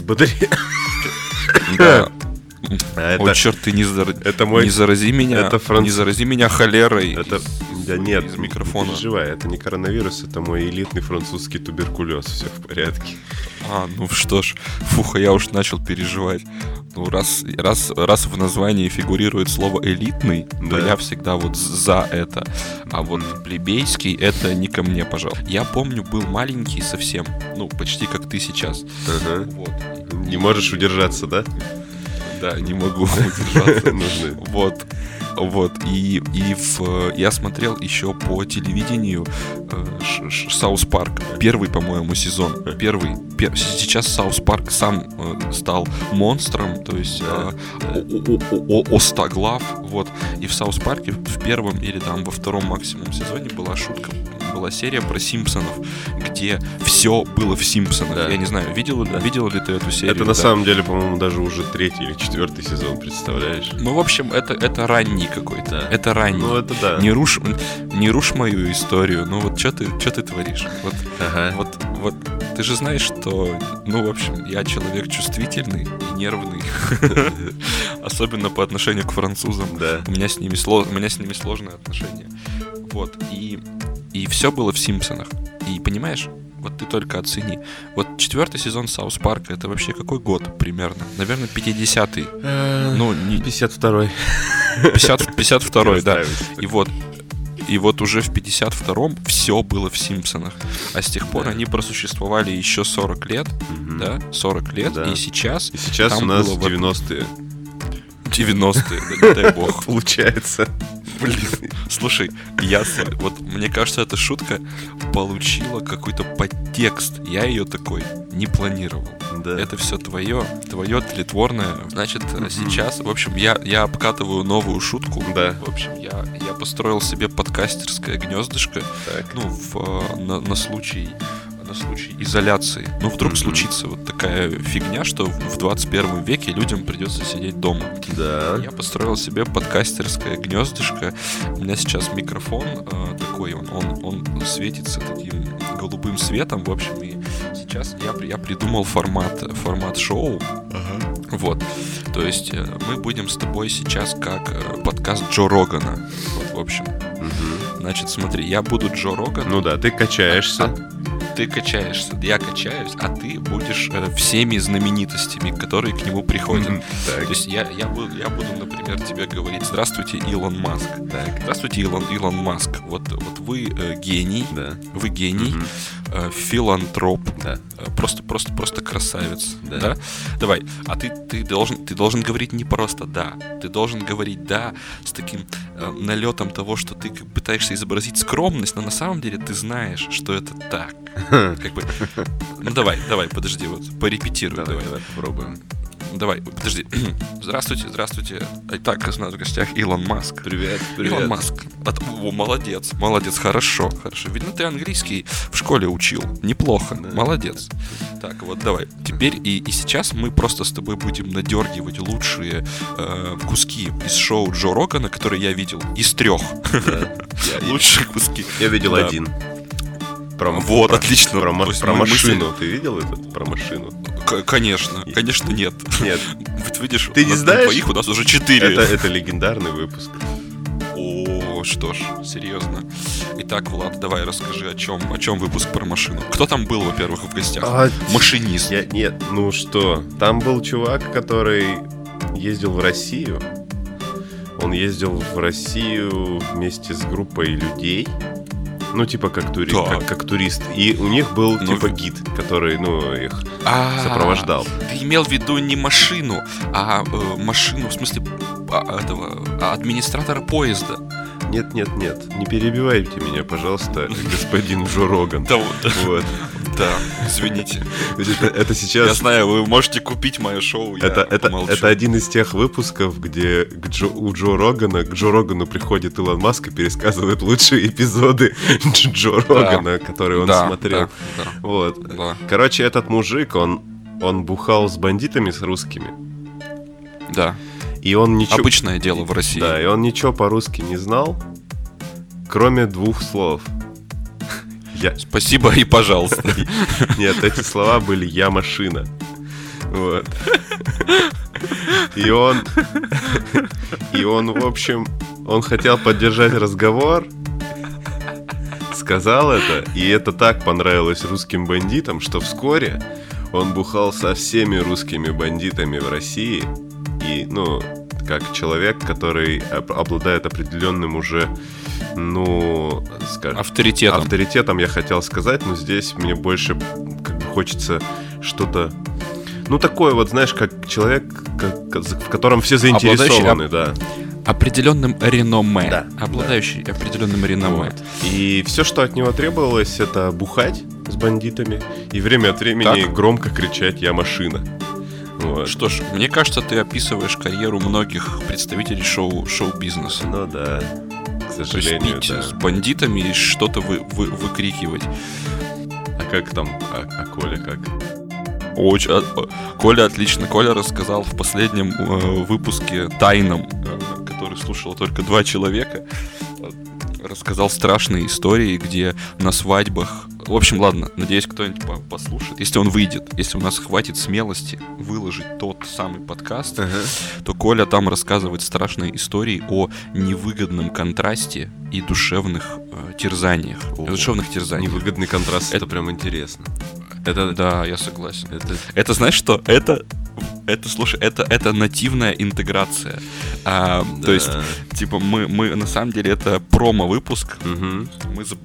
взбодри. Да. А О, черт, ты не, зар- это мой... не зарази меня, это франц- не зарази меня холерой. Это, да нет, из не микрофона. переживай, это не коронавирус, это мой элитный французский туберкулез, все в порядке. А, ну что ж, фуха, я уж начал переживать. Ну, раз, раз, раз в названии фигурирует слово элитный, то Да. я всегда вот за это. А вот плебейский это не ко мне, пожалуй. Я помню, был маленький совсем, ну, почти как ты сейчас. Ага. Вот. Не можешь удержаться, да? Да, не могу удержаться. Нужны. Вот. Вот, и, и в, я смотрел еще по телевидению э, South Park. Первый, по-моему, сезон. Первый. Пер- сейчас South Park сам э, стал монстром, то есть э, о- о- о- стоглав. Вот. И в South Park е в первом или там во втором максимум сезоне была шутка, была серия про Симпсонов, где все было в Симпсонах. Да. Я не знаю, видел, Да. видел ли ты эту серию? Это на Да. самом деле, по-моему, даже уже третий или четвертый сезон, представляешь? Ну, в общем, это, это ранний какой-то. Да. Это ранний. Ну, это да. Не рушь, не рушь мою историю. Ну вот что ты, что ты творишь? Вот, Ага. вот, вот ты же знаешь, что, ну, в общем, я человек чувствительный и нервный. Особенно по отношению к французам. Да. У меня с ними, сло- у меня с ними сложные отношения. Вот. И, и все было в Симпсонах. И понимаешь, вот ты только оцени. Вот четвертый сезон Саус Парка, это вообще какой год примерно? Наверное, 50-й. Ну, не 52-й. 50, 52-й, да. И вот, и вот уже в 52-м все было в Симпсонах. А с тех пор Да. они просуществовали еще 40 лет, Мгм. да, 40 лет, Да. и сейчас И сейчас у нас было вот- 90-е. 90-е, да не дай бог. Получается. Блин, слушай, я, вот мне кажется, эта шутка получила какой-то подтекст. Я ее такой не планировал. Да. Это все твое, твое тлетворное. Значит, э, сейчас, в общем, я, я обкатываю новую шутку. Да. В общем, я, я построил себе подкастерское гнездышко, Так. ну, в, э, на, на случай на случай изоляции. Ну, вдруг Мгм. случится вот такая фигня, что в в 21 веке людям придется сидеть дома. Да. Я построил себе подкастерское гнездышко. У меня сейчас микрофон э, такой, он, он, он светится таким голубым светом, в общем, и сейчас я, я придумал формат, формат шоу. Вот. То есть э, мы будем с тобой сейчас как э, подкаст Джо Рогана. Вот, в общем. Мгм. Значит, смотри, я буду Джо Роган. Ну да, ты качаешься. А ты качаешься, я качаюсь, а ты будешь э, всеми знаменитостями, которые к нему приходят. Мгм. То есть я, я, буду, я буду, например, тебе говорить «Здравствуйте, Илон Маск». Так. Здравствуйте, Илон, Илон Маск. Вот, вот вы э, гений, Да. вы гений, Мгм. Э, филантроп, Да. э, просто, просто, просто красавец. Да. Да. Давай. А ты, ты должен, ты должен говорить не просто да, ты должен говорить да с таким э, налетом того, что ты пытаешься изобразить скромность, но на самом деле ты знаешь, что это так. Как бы. Ну давай, давай, подожди, вот порепетируй, Давай, давай. давай попробуем. Давай, подожди. Здравствуйте, здравствуйте. Итак, у нас в гостях Илон Маск. Привет, Илон привет. Маск. От- о, молодец, молодец, хорошо, хорошо. Видно, ты английский в школе учил. Неплохо, Да. молодец. Так, вот давай. Теперь и, и сейчас мы просто с тобой будем надергивать лучшие э, куски из шоу Джо Рогана, которые я видел, из трех. Лучшие куски. Я видел один. Про, Вот, про- отлично. Про, про мы машину. Ты видел этот? Про машину? К- конечно, конечно, нет. Нет. Вот видишь, Ты не на- на знаешь? двоих у нас уже четыре. Это, это легендарный выпуск. О, что ж, серьезно. Итак, Влад, давай расскажи, о чем, о чем выпуск про машину. Кто там был, во-первых, в гостях? А, Машинист. Я, нет, ну что, там был чувак, который ездил в Россию. Он ездил в Россию вместе с группой людей. Ну, типа как, тури... Так. как, как турист. И у них был Ну, типа гид, который, ну, их А, сопровождал. Ты имел в виду не машину, а э, машину, в смысле, а, этого, а, администратора поезда. Нет, нет, нет, не перебивайте меня, пожалуйста, господин Джо Роган. Да, вот, Вот. да, извините. Это, это Я сейчас... знаю, вы можете купить мое шоу, я Это, это, помолчу. это один из тех выпусков, где к Джо, у Джо Рогана, к Джо Рогану приходит Илон Маск и пересказывает лучшие эпизоды Дж- Джо Рогана, которые он Да, смотрел. да, да, Вот. да. Короче, этот мужик, он, он бухал с бандитами, с русскими. Да, И он ничего... обычное дело в России. Да, и он ничего по-русски не знал, кроме двух слов. Я... Спасибо и пожалуйста. Нет, эти слова были «я машина». Вот. И он... И он, в общем, он хотел поддержать разговор, сказал это, и это так понравилось русским бандитам, что вскоре он бухал со всеми русскими бандитами в России. И, ну, как человек, который обладает определенным уже, ну, скажем... Авторитетом. Авторитетом, я хотел сказать, но здесь мне больше как бы хочется что-то... Ну, такое вот, знаешь, как человек, как, в котором все заинтересованы, да определенным реноме. Да, обладающий да. определенным реноме. Вот. И все, что от него требовалось, это бухать с бандитами и время от времени так. громко кричать «Я машина». Вот. Что ж, мне кажется, ты описываешь карьеру многих представителей шоу, шоу-бизнеса. Ну да, к сожалению, То есть да. с бандитами и что-то вы, вы, выкрикивать. А как там, а, а Коля как? Очень, а, Коля отлично. Коля рассказал в последнем э, выпуске тайном, э, который слушало только два человека, рассказал страшные истории, где на свадьбах... В общем, ладно, надеюсь, кто-нибудь послушает. Если он выйдет, если у нас хватит смелости выложить тот самый подкаст, ага. то Коля там рассказывает страшные истории о невыгодном контрасте и душевных э, терзаниях. О, душевных терзаниях. Невыгодный контраст, это, это прям интересно. Это... Да, я согласен. Это, это знаешь что? Это это, слушай, это, это нативная интеграция. А, да. То есть, типа, мы, мы на самом деле это промо-выпуск. Угу.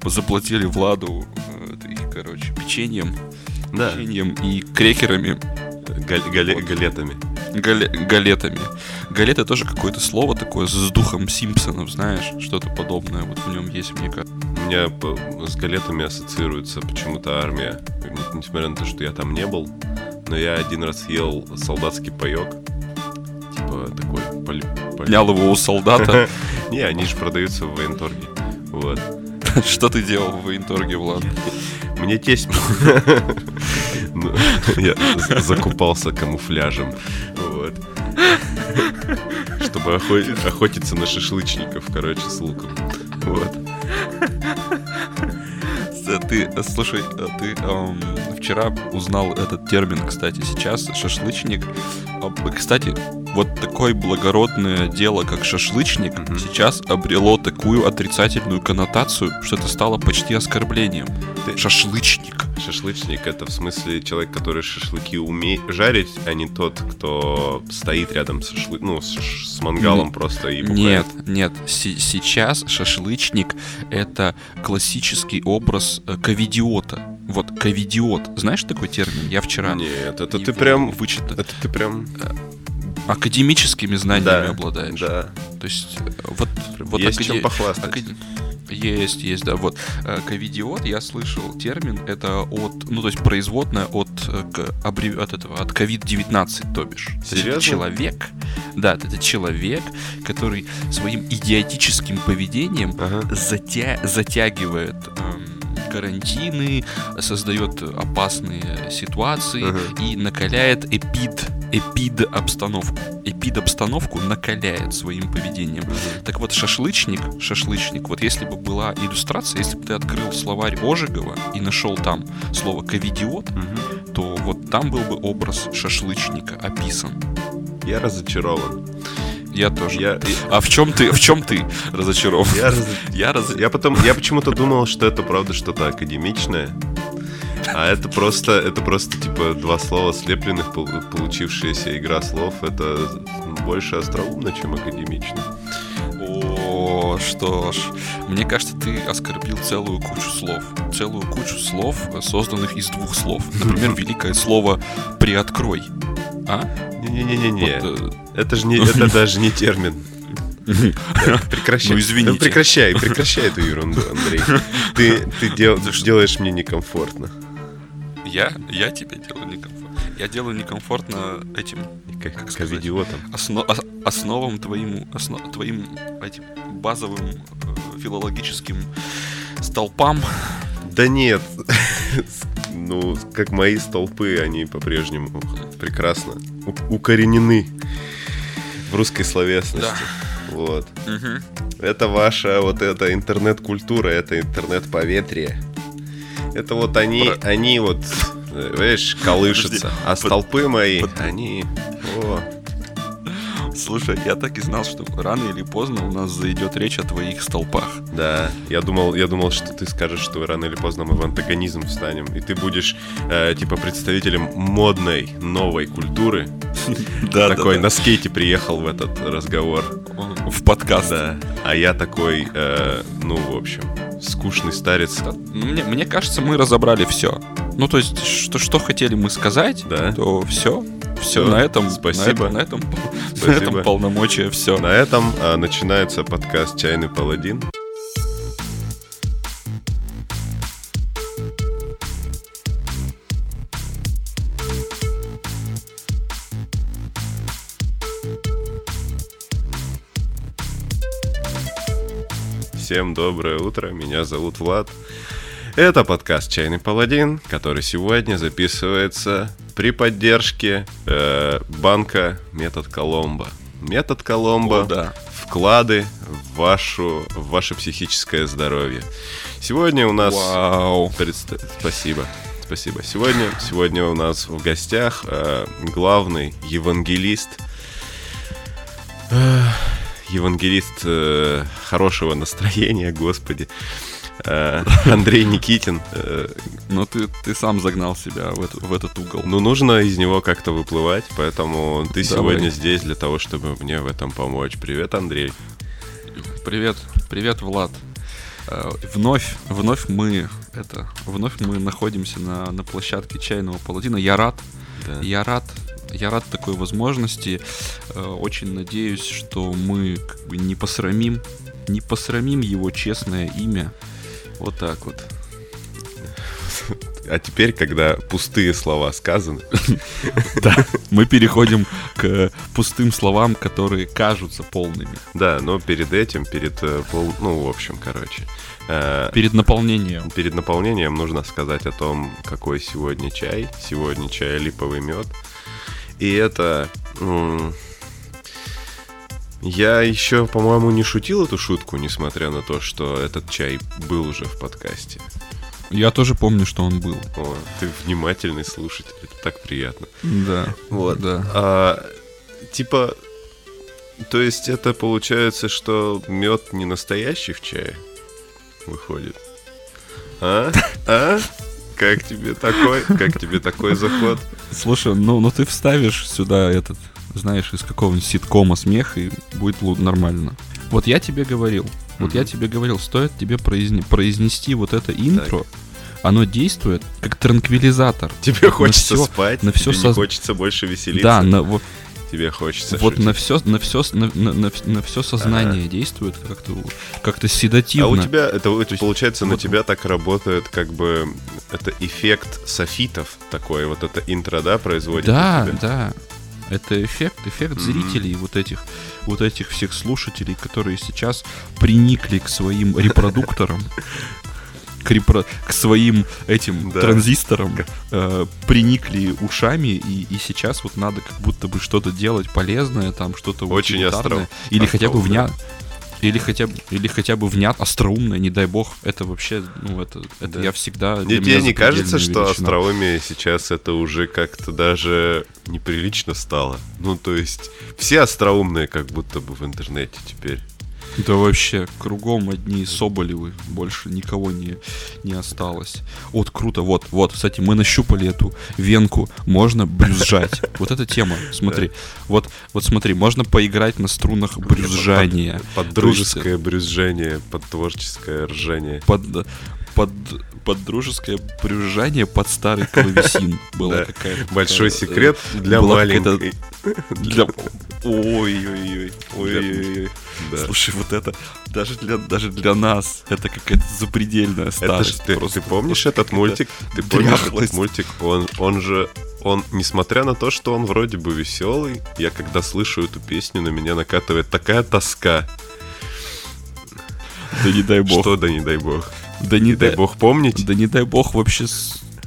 Мы заплатили Владу, э, короче, печеньем, да. печеньем и крекерами. Галь, гале, галетами. Гале, галетами. Галета тоже какое-то слово такое с духом Симпсонов, знаешь, что-то подобное. Вот в нем есть, мне кажется. У меня с галетами ассоциируется почему-то армия. Несмотря на то, что я там не был, но я один раз ел солдатский паек. Типа такой... Поли. Нял его у солдата? Не, они же продаются в военторге. Вот. Что ты делал в военторге, Влад? Мне тесть... Ну, я закупался камуфляжем. Вот. Чтобы охотиться на шашлычников, короче, с луком. Вот ты, слушай, ты эм, вчера узнал этот термин, кстати, сейчас шашлычник. Кстати, вот такое благородное дело, как шашлычник, mm-hmm. сейчас обрело такую отрицательную коннотацию, что это стало почти оскорблением. Ты... Шашлычник. Шашлычник это в смысле человек, который шашлыки умеет жарить, а не тот, кто стоит рядом с шашлы... ну, с, с мангалом mm-hmm. просто и бухает. Нет, нет. С- сейчас шашлычник это классический образ э, ковидиота. Вот, ковидиот. Знаешь такой термин? Я вчера... Нет, это ты прям... Вычитал. Это ты прям... Э, академическими знаниями да, обладаешь. Да. То есть, э, вот... вот Есть акаде... чем похвастать. Акад... Есть, есть, да. Вот. Э, ковидиот, я слышал термин, это от, ну, то есть производная от, аббреви... от этого, от COVID-19, то бишь. Серьезно? Это человек, да, это человек, который своим идиотическим поведением ага. затя... затягивает эм, карантины, создает опасные ситуации uh-huh. и накаляет эпид, эпид обстановку. Эпид обстановку накаляет своим поведением. Так вот, шашлычник, шашлычник, вот если бы была иллюстрация, если бы ты открыл словарь Ожегова и нашел там слово ковидиот, uh-huh. то вот там был бы образ шашлычника описан. Я разочарован. Я тоже. Я... А в чем ты, в чем ты разочарован? Я, раз... я, раз... я потом, я почему-то думал, что это правда что-то академичное, а это просто, это просто типа два слова слепленных, получившаяся игра слов. Это больше остроумно, чем академично. О, что ж, мне кажется, ты оскорбил целую кучу слов. Целую кучу слов, созданных из двух слов. Например, великое слово «приоткрой». А? Не-не-не-не. Вот, э, это же не, это даже не термин. Прекращай. Ну, извините. Ну, прекращай, прекращай эту ерунду, Андрей. Ты, ты дел, делаешь мне некомфортно. Я? Я тебе делаю некомфортно. Я делаю некомфортно этим, как, как сказать, идиотом. Осно, основам твоим, основ, твоим этим базовым э, филологическим столпам. Да нет. ну, как мои столпы, они по-прежнему прекрасно укоренены в русской словесности. Да. Вот. Угу. Это ваша вот эта интернет-культура, это интернет-поветрие. Это вот они, Про... они вот видишь, колышется. А столпы мои, они... О, Слушай, я так и знал, что рано или поздно у нас зайдет речь о твоих столпах. Да, я думал, я думал, что ты скажешь, что рано или поздно мы в антагонизм встанем, и ты будешь э, типа представителем модной новой культуры. Да, такой на скейте приехал в этот разговор. В подкаст. Да. А я такой, э, ну, в общем, скучный старец. Мне, мне кажется, мы разобрали все. Ну, то есть, что, что хотели мы сказать, Да. то все. Все, на этом, Спасибо. На этом, на этом, Спасибо. на этом полномочия все. На этом э, начинается подкаст «Чайный паладин». Всем доброе утро, меня зовут Влад. Это подкаст «Чайный паладин», который сегодня записывается при поддержке э, банка «Метод Коломбо». «Метод Коломбо» О, да. вклады в, вашу, в ваше психическое здоровье. Сегодня у нас... Вау. Предста- Спасибо. Спасибо. Сегодня, сегодня у нас в гостях э, главный евангелист, э, евангелист э, хорошего настроения, господи, э, Андрей Никитин. Э, Но ты, ты сам загнал себя в, эту- в этот угол. ну, нужно из него как-то выплывать, поэтому ты Давай. сегодня здесь для того, чтобы мне в этом помочь. Привет, Андрей. Привет, привет, Влад. Э, Вновь, вновь мы это, вновь мы находимся на, на площадке чайного паладина. Я рад, Да. я рад, я рад такой возможности. Э, Очень надеюсь, что мы как бы не посрамим, не посрамим его честное имя. Вот так вот. А теперь, когда пустые слова сказаны, Да. Мы переходим к пустым словам, которые кажутся полными. да, но перед этим, перед э, пол, ну, в общем, короче, э, Перед наполнением. перед наполнением нужно сказать о том, какой сегодня чай. Сегодня чай липовый мед. И это... Я еще, по-моему, не шутил эту шутку, несмотря на то, что этот чай был уже в подкасте. Я тоже помню, что он был. О, ты внимательный слушатель, это так приятно. Да. Вот. Да. А, типа, то есть это получается, что мед не настоящий в чае выходит? А? А? Как тебе такой? Как тебе такой заход? Слушай, ну, ну ты вставишь сюда этот, знаешь, из какого-нибудь ситкома смех, и будет нормально. Вот я тебе говорил, вот я тебе говорил, стоит тебе произне- произнести вот это интро, оно действует как транквилизатор. Тебе На хочется всё- спать, на тебе всё не хочется больше веселиться. Да, на, вот, Тебе хочется вот шутить. на все, на все, на, на, на, на все сознание действует как-то, как-то седативно. А у тебя, это то есть, получается, на вот- тебя так работает, как бы, это эффект софитов такой, вот это интро, да, производит? Да, на тебя? да. Это эффект, эффект Мгм. зрителей, вот этих, вот этих всех слушателей, которые сейчас приникли к своим репродукторам, к, репро- к своим этим Да. транзисторам, э, приникли ушами, и, и сейчас вот надо как будто бы что-то делать полезное, там что-то Очень остро- или хотя бы остроумное. вня... Или хотя бы, или хотя бы внят, остроумное, не дай бог, это вообще, ну, это, это Да. я всегда... Для Тебе не кажется, запредельная что величина. остроумие сейчас это уже как-то даже неприлично стало? Ну, то есть, все остроумные как будто бы в интернете теперь. Да вообще, кругом одни Соболевы, больше никого не, не осталось. Вот, круто, вот, вот, кстати, мы нащупали эту венку, можно брюзжать. Вот эта тема, смотри, вот, вот смотри, можно поиграть на струнах брюзжания. Под дружеское брюзжение, под творческое ржание. Под, под, под дружеское брюзжание под старый клавесин была Да. какая-то. Большой такая, секрет для маленькой. э, Для... Ой-ой-ой, ой-ой-ой. Слушай, вот это даже для, даже для нас это какая-то запредельная Это старость. ты, ты помнишь этот мультик? Ты помнишь этот мультик? Он, он же, он, несмотря на то, что он вроде бы веселый, я когда слышу эту песню, на меня накатывает такая тоска, Да не дай бог. что да не дай бог. Да не дай бог помнить. Да не дай бог вообще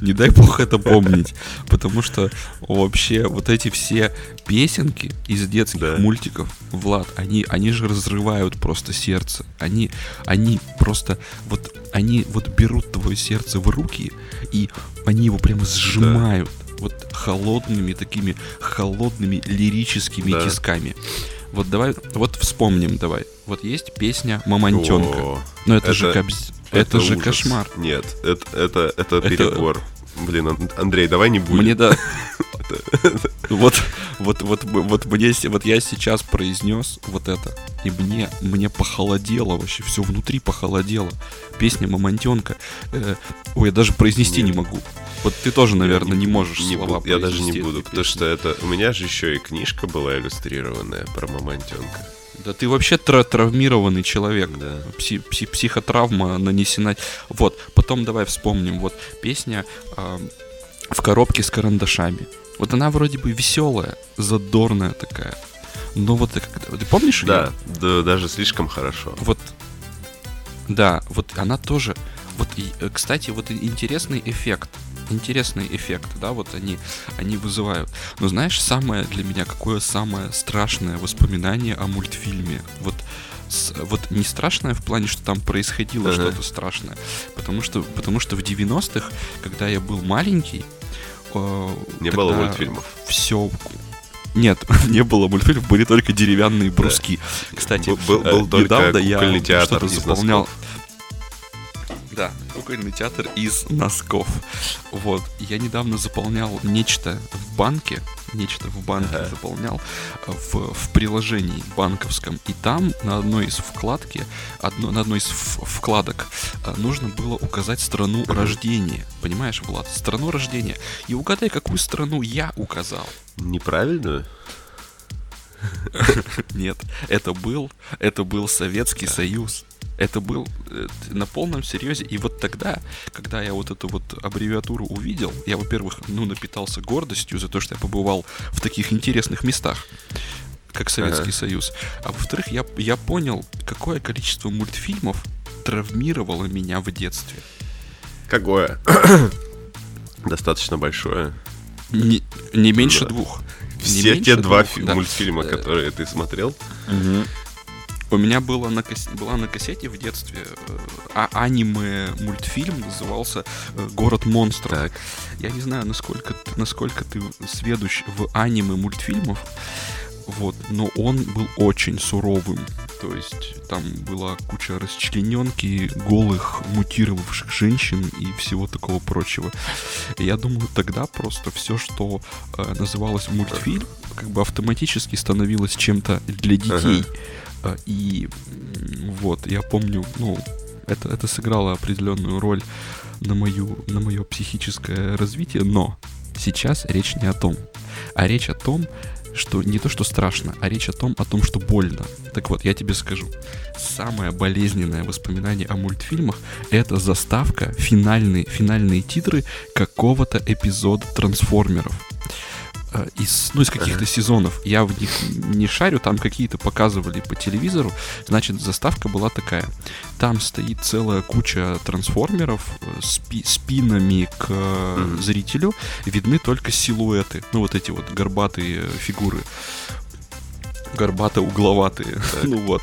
Не дай бог это помнить. Потому что вообще вот эти все песенки из детских Да. мультиков, Влад, они, они же разрывают просто сердце. Они, они просто вот они вот берут твое сердце в руки и они его прямо сжимают вот холодными такими холодными лирическими Да. тисками. Вот давай, вот вспомним давай. Вот есть песня Мамонтенка. О, Но это, же это- кобз- это, же ужас. кошмар. Нет, это, это, это перебор. Блин, Ан- Андрей, давай не будем. Мне да. Вот, вот, вот, вот мне, вот я сейчас произнес вот это, и мне, мне похолодело вообще, все внутри похолодело. Песня Мамонтенка. Э, ой, я даже произнести не могу. Вот ты тоже, наверное, не можешь Не слова буду- Я даже не буду, потому что это... У меня же еще и книжка была иллюстрированная про мамонтенка. Да ты вообще тра- травмированный человек. Да. Пси- пси- психотравма нанесена. Вот, потом давай вспомним. Вот песня а, в коробке с карандашами. Вот она вроде бы веселая, задорная такая. Но вот ты, помнишь Да, её? да, даже слишком хорошо. Вот, да, вот она тоже. Вот, и, э, кстати, вот интересный эффект. Интересный эффект, да, вот они, они вызывают. Но знаешь, самое для меня, какое самое страшное воспоминание о мультфильме? Вот, с- вот не страшное в плане, что там происходило Ага. что-то страшное. Потому что, потому что в 90-х, когда я был маленький, э, Не было мультфильмов. Все. Нет, не было мультфильмов, были только деревянные бруски. Кстати, Был- был- был э, только недавно я что-то заполнял. носков. Да, кукольный театр из носков. Вот. Я недавно заполнял нечто в банке. Нечто в банке Ага. заполнял в, в приложении банковском. И там на одной из вкладки, одно, на одной из вкладок э, нужно было указать страну рождения. Понимаешь, Влад? Страну рождения. И угадай, какую страну я указал. Неправильную? Нет, это был, это был Советский Союз. Это был э, на полном серьезе. И вот тогда, когда я вот эту вот аббревиатуру увидел, я, во-первых, ну, напитался гордостью за то, что я побывал в таких интересных местах, как Советский Ага. Союз. А во-вторых, я, я понял, какое количество мультфильмов травмировало меня в детстве. Какое? Достаточно большое. Не, не меньше Да. двух. Не Все меньше те два двух, фи- да. мультфильма, Э, которые ты смотрел. У меня было на кас- была на кассете в детстве э, а- аниме мультфильм назывался э, Город монстров. Так. Я не знаю, насколько ты, насколько ты сведущ в аниме мультфильмов, вот, но он был очень суровым. То есть там была куча расчлененки, голых, мутировавших женщин и всего такого прочего. И я думаю, тогда просто все, что э, называлось мультфильм, как бы автоматически становилось чем-то для детей. Э, И м, вот, я помню, ну, это, это сыграло определенную роль на, мою, на мое психическое развитие, но сейчас речь не о том. А речь о том, что не то, что страшно, а речь о том, о том, что больно. Так вот, я тебе скажу. Самое болезненное воспоминание о мультфильмах — это заставка, финальные, финальные титры какого-то эпизода «Трансформеров». Э, Из, ну, из каких-то сезонов. Я в них не шарю, там какие-то показывали по телевизору. Значит, заставка была такая. Там стоит целая куча трансформеров э, спи- спинами к Мгм. зрителю. Видны только силуэты. Ну, вот эти вот горбатые фигуры. Горбато-угловатые. ну вот.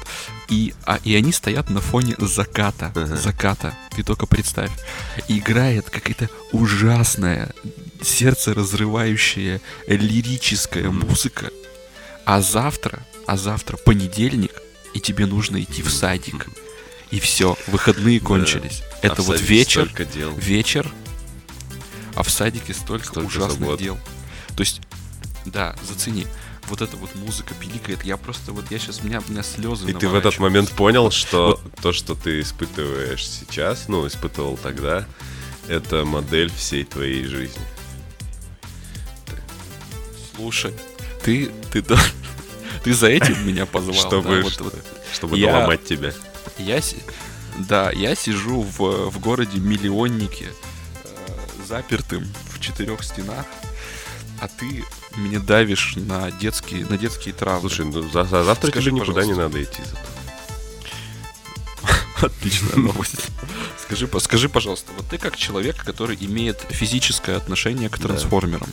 И, а, и они стоят на фоне заката. Ага. Заката. Ты только представь. Играет какая-то ужасная, сердце разрывающая лирическая музыка. А завтра, а завтра понедельник, и тебе нужно идти в садик. И все, выходные кончились. А Это в вот вечер, дел. вечер, а в садике столько, Столько ужасных забот. дел. То есть, да, зацени. Вот эта вот музыка пиликает. Я просто вот, я сейчас, у меня, у меня слезы И ты в этот момент понял, что то, что ты испытываешь сейчас, ну, испытывал тогда, это модель всей твоей жизни. Слушай, ты, ты, да, ты за этим меня позвал. Чтобы да, вот- что? вот. Чтобы Я- наломать тебя. Я, да, я сижу в, в городе миллионнике, э, запертым в четырех стенах, а ты меня давишь на детские, на детские травмы. Слушай, ну за, за завтра Скажи, тебе никуда не пожалуйста. надо идти. Отличная новость. Скажи, скажи, пожалуйста, вот ты как человек, который имеет физическое отношение к трансформерам,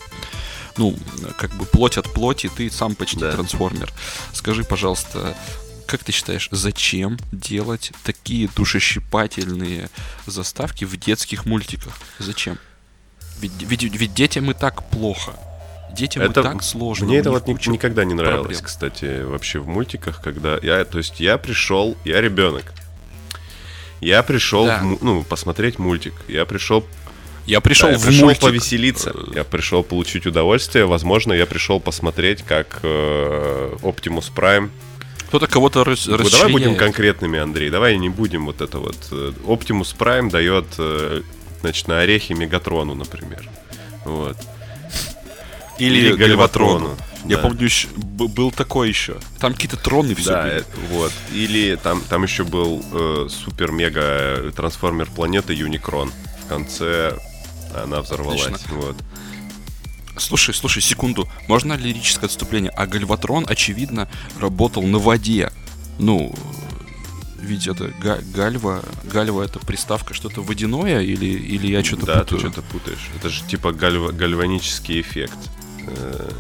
ну, как бы плоть от плоти, ты сам почти да. трансформер. Скажи, пожалуйста, как ты считаешь, зачем делать такие душещипательные заставки в детских мультиках? Зачем? Ведь, ведь, ведь детям и так плохо. Детям это, и так сложно. Мне это вот ни, никогда не нравилось, проблем. кстати, вообще в мультиках, когда я, то есть я пришел, я ребенок, я пришел, да. в, ну, посмотреть мультик, я пришел я пришел да, в я пришел мультик. повеселиться. Я пришел получить удовольствие. Возможно, я пришел посмотреть, как э, Optimus Prime. Кто-то кого-то рас- ну, Давай будем конкретными, Андрей. Давай не будем вот это вот. Э, Optimus Prime дает, э, значит, на орехи Мегатрону, например. Вот. Или, Или Гальватрону. Я да. помню, был такой еще. Там какие-то троны все да, были. Э, вот. Или там, там еще был э, супер-мега трансформер планеты Юникрон. В конце она взорвалась. Отлично. Вот. Слушай, слушай, секунду. Можно лирическое отступление? А Гальватрон, очевидно, работал на воде. Ну, ведь это га гальва, гальва это приставка что-то водяное или, или я что-то да, путаю? Да, ты что-то путаешь. Это же типа гальва, гальванический эффект. Э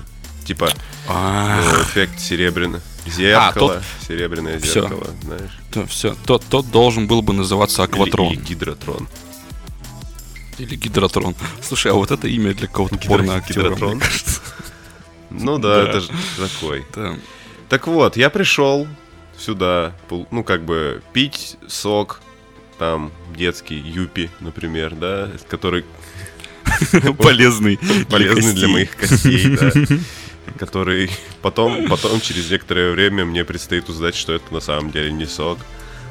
типа а. э эффект серебряное зеркало, а, тот... серебряное зеркало, все. знаешь. То, все, тот, тот должен был бы называться Акватрон. Или, или Гидротрон. Или Гидротрон. Слушай, а вот это имя для кого-то порно-актера, Гидротрон? Ну да, это же такой. Так вот, я пришел сюда, ну как бы пить сок, там детский юпи, например, да, который полезный, полезный для моих костей, да, который потом, потом через некоторое время мне предстоит узнать, что это на самом деле не сок,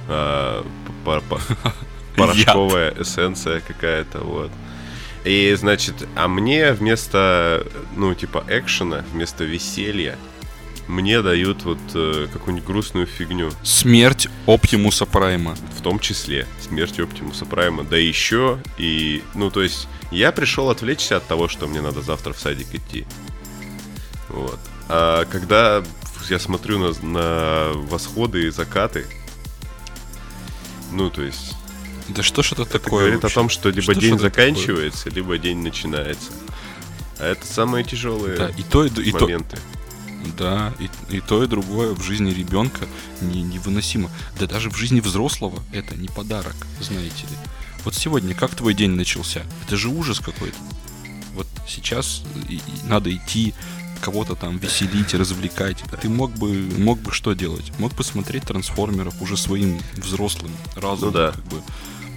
а порошковая эссенция какая-то, вот. И, значит, а мне вместо, ну, типа, экшена, вместо веселья, мне дают вот э, какую-нибудь грустную фигню. Смерть Оптимуса Прайма. В том числе смерть Оптимуса Прайма. Да еще и, ну, то есть, я пришел отвлечься от того, что мне надо завтра в садик идти. Вот. А когда я смотрю на, на восходы и закаты, ну, то есть да что ж это, это такое? говорит вообще? о том, что либо что день заканчивается, такое? либо день начинается. А это самые тяжелые да, и то, и, и моменты. То, да, и, и то, и другое в жизни ребенка не, невыносимо. Да даже в жизни взрослого это не подарок, знаете ли. Вот сегодня как твой день начался? Это же ужас какой-то. Вот сейчас и, и надо идти, кого-то там веселить, развлекать. Ты мог бы, мог бы что делать? Мог бы смотреть трансформеров уже своим взрослым разумом, ну, да. как бы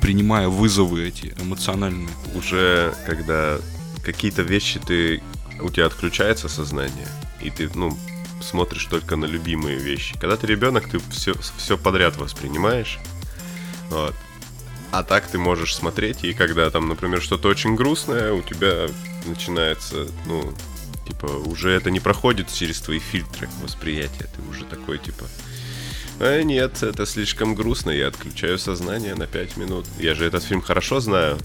принимая вызовы эти эмоциональные. Уже когда какие-то вещи ты у тебя отключается сознание, и ты, ну, смотришь только на любимые вещи. Когда ты ребенок, ты все, все подряд воспринимаешь. Вот. А так ты можешь смотреть, и когда там, например, что-то очень грустное, у тебя начинается, ну, типа, уже это не проходит через твои фильтры восприятия. Ты уже такой, типа, а нет, это слишком грустно, я отключаю сознание на 5 минут. Я же этот фильм хорошо знаю.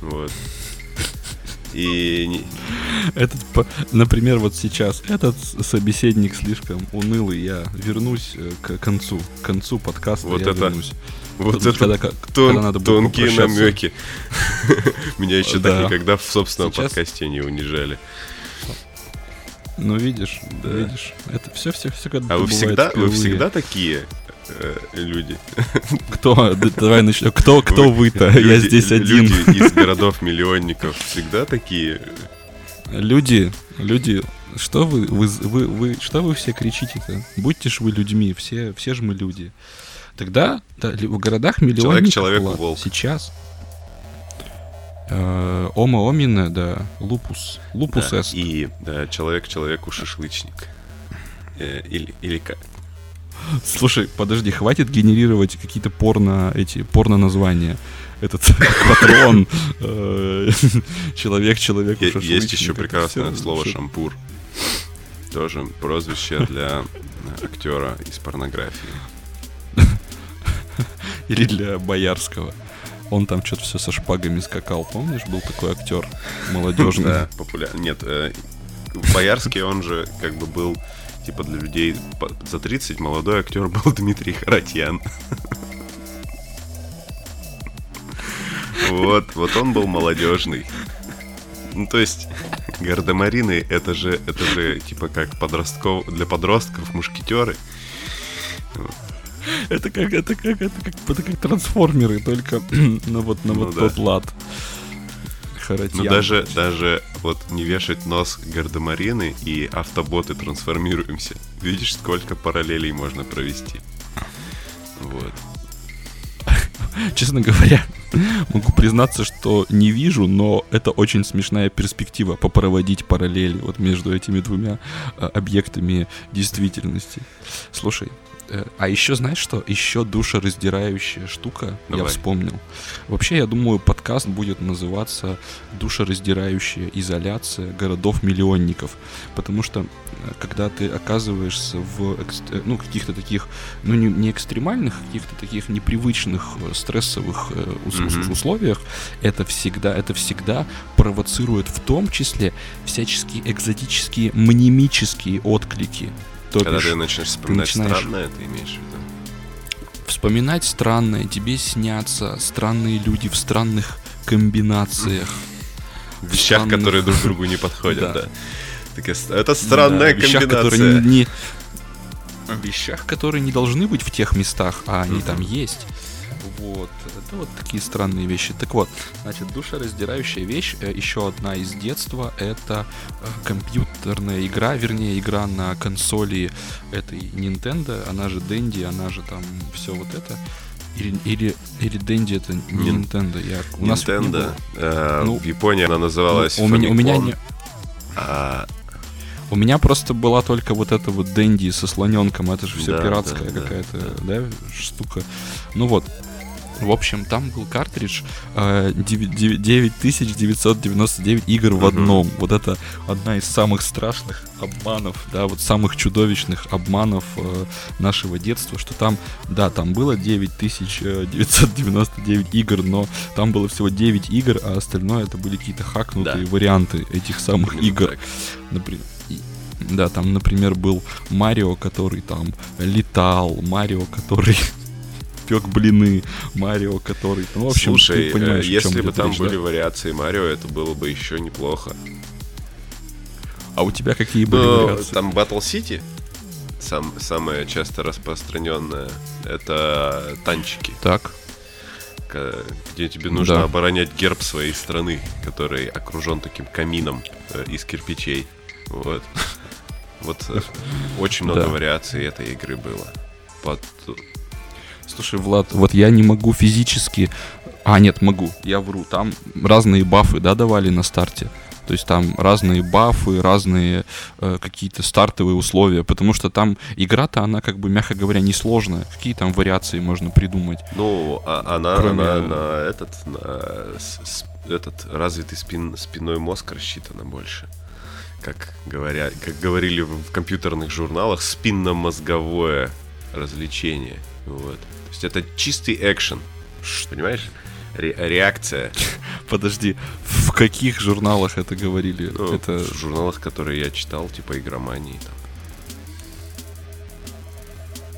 Вот. И... Этот, например, вот сейчас этот собеседник слишком унылый, я вернусь э, к концу, к концу подкаста вот я это, вернусь. Вот это когда, тон, когда надо тонкие намеки. Меня еще так никогда в собственном подкасте не унижали. Ну, видишь, да. видишь. Это все, все, все когда А вы всегда, вы всегда такие э, люди? Кто? Давай начнем. Кто, кто вы-то? Вы, Я здесь один. Люди из городов-миллионников всегда такие? Люди, люди, что вы, вы, вы, вы, что вы все кричите-то? Будьте ж вы людьми, все, все же мы люди. Тогда да, в городах миллионников Человек человеку волк. Сейчас Ома Омина, да, Лупус. Лупус да, И да, человек человеку шашлычник. Э, или, или как? Слушай, подожди, хватит генерировать какие-то порно, эти, порно названия. Этот патрон, э, человек шашлычник. Есть еще прекрасное слово шампур. Тоже прозвище для актера из порнографии. Или для Боярского. Он там что-то все со шпагами скакал, помнишь, был такой актер молодежный. Да, популярный. Нет, э, Боярский, он же как бы был типа для людей за 30 молодой актер был Дмитрий Харатьян. Вот, вот он был молодежный. Ну, то есть, гардемарины, это же, это же, типа, как подростков, для подростков мушкетеры. Это как, это как, это как, это как трансформеры, только на вот, на Ну вот тот лад. Ну, Харатьян. даже, даже вот не вешать нос гардемарины и автоботы трансформируемся. Видишь, сколько параллелей можно провести. Вот. Честно говоря, могу признаться, что не вижу, но это очень смешная перспектива попроводить параллели вот между этими двумя э, объектами действительности. Слушай, а еще знаешь что? Еще душераздирающая штука, я Давай. вспомнил. Вообще, я думаю, подкаст будет называться «Душераздирающая изоляция городов-миллионников», потому что э, когда ты оказываешься в э, ну, каких-то таких, ну, не, не экстремальных, каких-то таких непривычных э, стрессовых э, ус- условиях, это всегда, это всегда провоцирует в том числе всяческие экзотические мнемические отклики. То Когда ты начнешь вспоминать начинаешь- странное, ты имеешь в виду? вспоминать странное, тебе снятся странные люди в странных комбинациях. В вещах, Странных. которые друг другу не подходят, Да. да. Такая это странная Да, вещах, комбинация. которые не, не- вещах, которые не должны быть в тех местах, а они там есть. Вот, это вот такие странные вещи. Так вот, значит, душераздирающая вещь, э, еще одна из детства, это э, компьютерная игра, вернее, игра на консоли этой Nintendo, она же Dendy, она же там все вот это. Или, или, или Dendy это Nintendo, я, у нас ведь не Nintendo. было. э, Ну, в Японии она называлась Ну, у, меня, у, меня не, а У меня просто была только вот эта вот Дэнди со слоненком, это же все Да, пиратская да, да, какая-то, да, штука. Ну вот. В общем, там был картридж э, девя- девя- 9999 игр в одном. Вот это одна из самых страшных обманов, да, вот самых чудовищных обманов э, нашего детства, что там, да, там было 9999 игр, но там было всего 9 игр, а остальное это были какие-то хакнутые Да. варианты этих самых именно игр. так. Например, да, там, например, был Марио, который там летал, Марио, который пек блины, Марио, который... Ну, в общем, Слушай, ты понимаешь, э, если бы там речь, были да? вариации Марио, это было бы еще неплохо. А у тебя какие были Ну, вариации? там Battle City, сам, самое часто распространенное, это танчики, Так, где тебе нужно Да. оборонять герб своей страны, который окружен таким камином э, из кирпичей. Вот. Вот э, очень много Да. вариаций этой игры было. Под- слушай, Влад, вот я не могу физически... А, нет, могу, я вру. Там разные бафы, да, давали на старте? То есть там разные бафы, разные э, какие-то стартовые условия, потому что там игра-то, она как бы, мягко говоря, несложная. Какие там вариации можно придумать? Ну, а- она, Кроме- она на этот, на с- этот развитый спин, спинной мозг рассчитана больше. Как, говоря, как говорили в компьютерных журналах, спинномозговое развлечение. Вот. Есть это чистый экшен. Понимаешь? Ре- реакция. Подожди, в каких журналах это говорили? Ну, это В журналах, которые я читал, типа игромании. Там.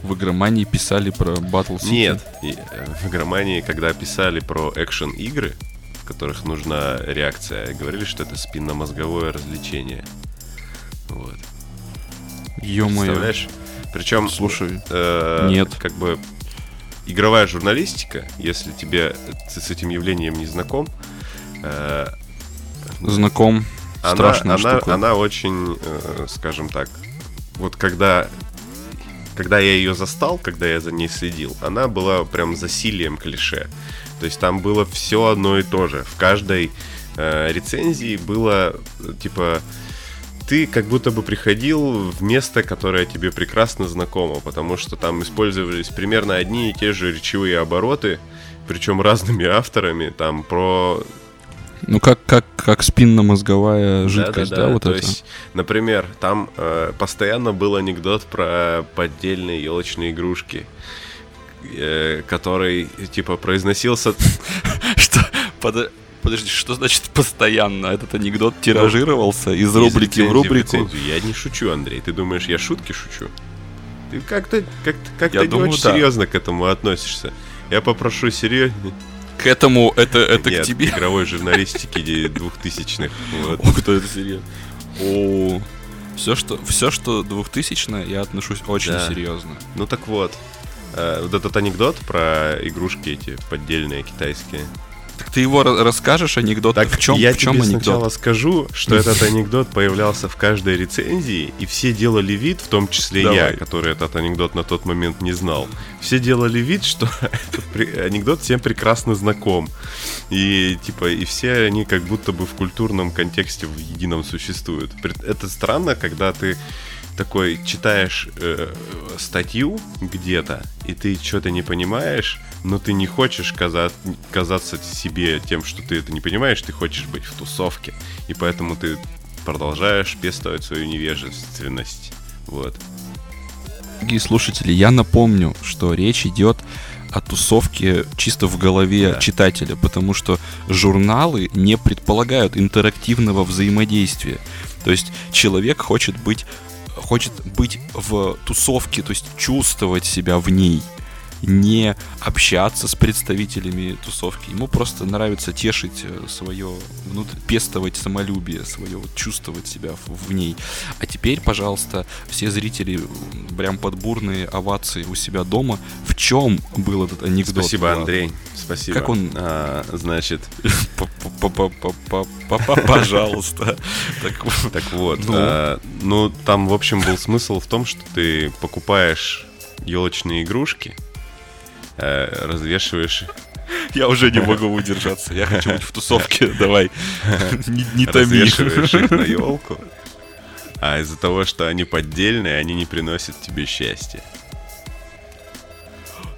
в игромании писали про Battle City? Нет, э, в игромании, когда писали про экшен игры, в которых нужна реакция, говорили, что это спинномозговое развлечение. Вот. Ё-моё. Представляешь? Причем, Слушай, э, нет. как бы игровая журналистика, если тебе ты с этим явлением не знаком, э, знаком. она, Страшная она, штука. она очень, э, скажем так, вот когда, когда я ее застал, когда я за ней следил, она была прям засилием клише. То есть там было все одно и то же. В каждой э, рецензии было э, типа ты как будто бы приходил в место, которое тебе прекрасно знакомо, потому что там использовались примерно одни и те же речевые обороты, причем разными авторами, там про Ну, как, как, как спинномозговая жидкость, да, Да-да-да, вот то это? есть, например, там э, постоянно был анекдот про поддельные елочные игрушки, э, который типа произносился. Что? Подо- Подожди, что значит постоянно? Этот анекдот тиражировался из рубрики в рубрику? Я не шучу, Андрей. Ты думаешь, я шутки шучу? Ты как-то как как не думаю, очень да. серьезно к этому относишься. Я попрошу серьезнее. к этому, это, это Нет, к тебе. игровой журналистики двухтысячных. Вот. О, кто это серьезно? О, все, что, все, что двухтысячное, я отношусь очень Да. серьезно. Ну так вот, э, вот этот анекдот про игрушки эти поддельные китайские. Так ты его ра- расскажешь анекдот? Так в чем, я в чем тебе анекдот? сначала скажу, что этот анекдот появлялся в каждой рецензии, и все делали вид, в том числе Давай. я, который этот анекдот на тот момент не знал. Все делали вид, что этот анекдот всем прекрасно знаком. И типа, и все они как будто бы в культурном контексте в едином существуют. Это странно, когда ты такой читаешь э, статью где-то, и ты что-то не понимаешь, но ты не хочешь каза- казаться себе тем, что ты это не понимаешь, ты хочешь быть в тусовке. И поэтому ты продолжаешь пестовать свою невежественность. Вот. Дорогие слушатели, я напомню, что речь идет о тусовке чисто в голове Да. читателя, потому что журналы не предполагают интерактивного взаимодействия. То есть человек хочет быть, хочет быть в тусовке, то есть чувствовать себя в ней, не общаться с представителями тусовки. Ему просто нравится тешить свое внутр... пестовать самолюбие, свое вот, чувствовать себя в, в ней. А теперь, пожалуйста, все зрители прям под бурные овации у себя дома. В чем был этот анекдот? Спасибо, Влад? Андрей. Спасибо. Как он- А, значит, Пожалуйста. Так вот. так вот. Ну? а, ну, там, в общем, был смысл в том, что ты покупаешь елочные игрушки, э, развешиваешь Я уже не могу удержаться. Я хочу быть в тусовке. Давай. Не, не томи. развешиваешь их на елку, а из-за того, что они поддельные, они не приносят тебе счастья.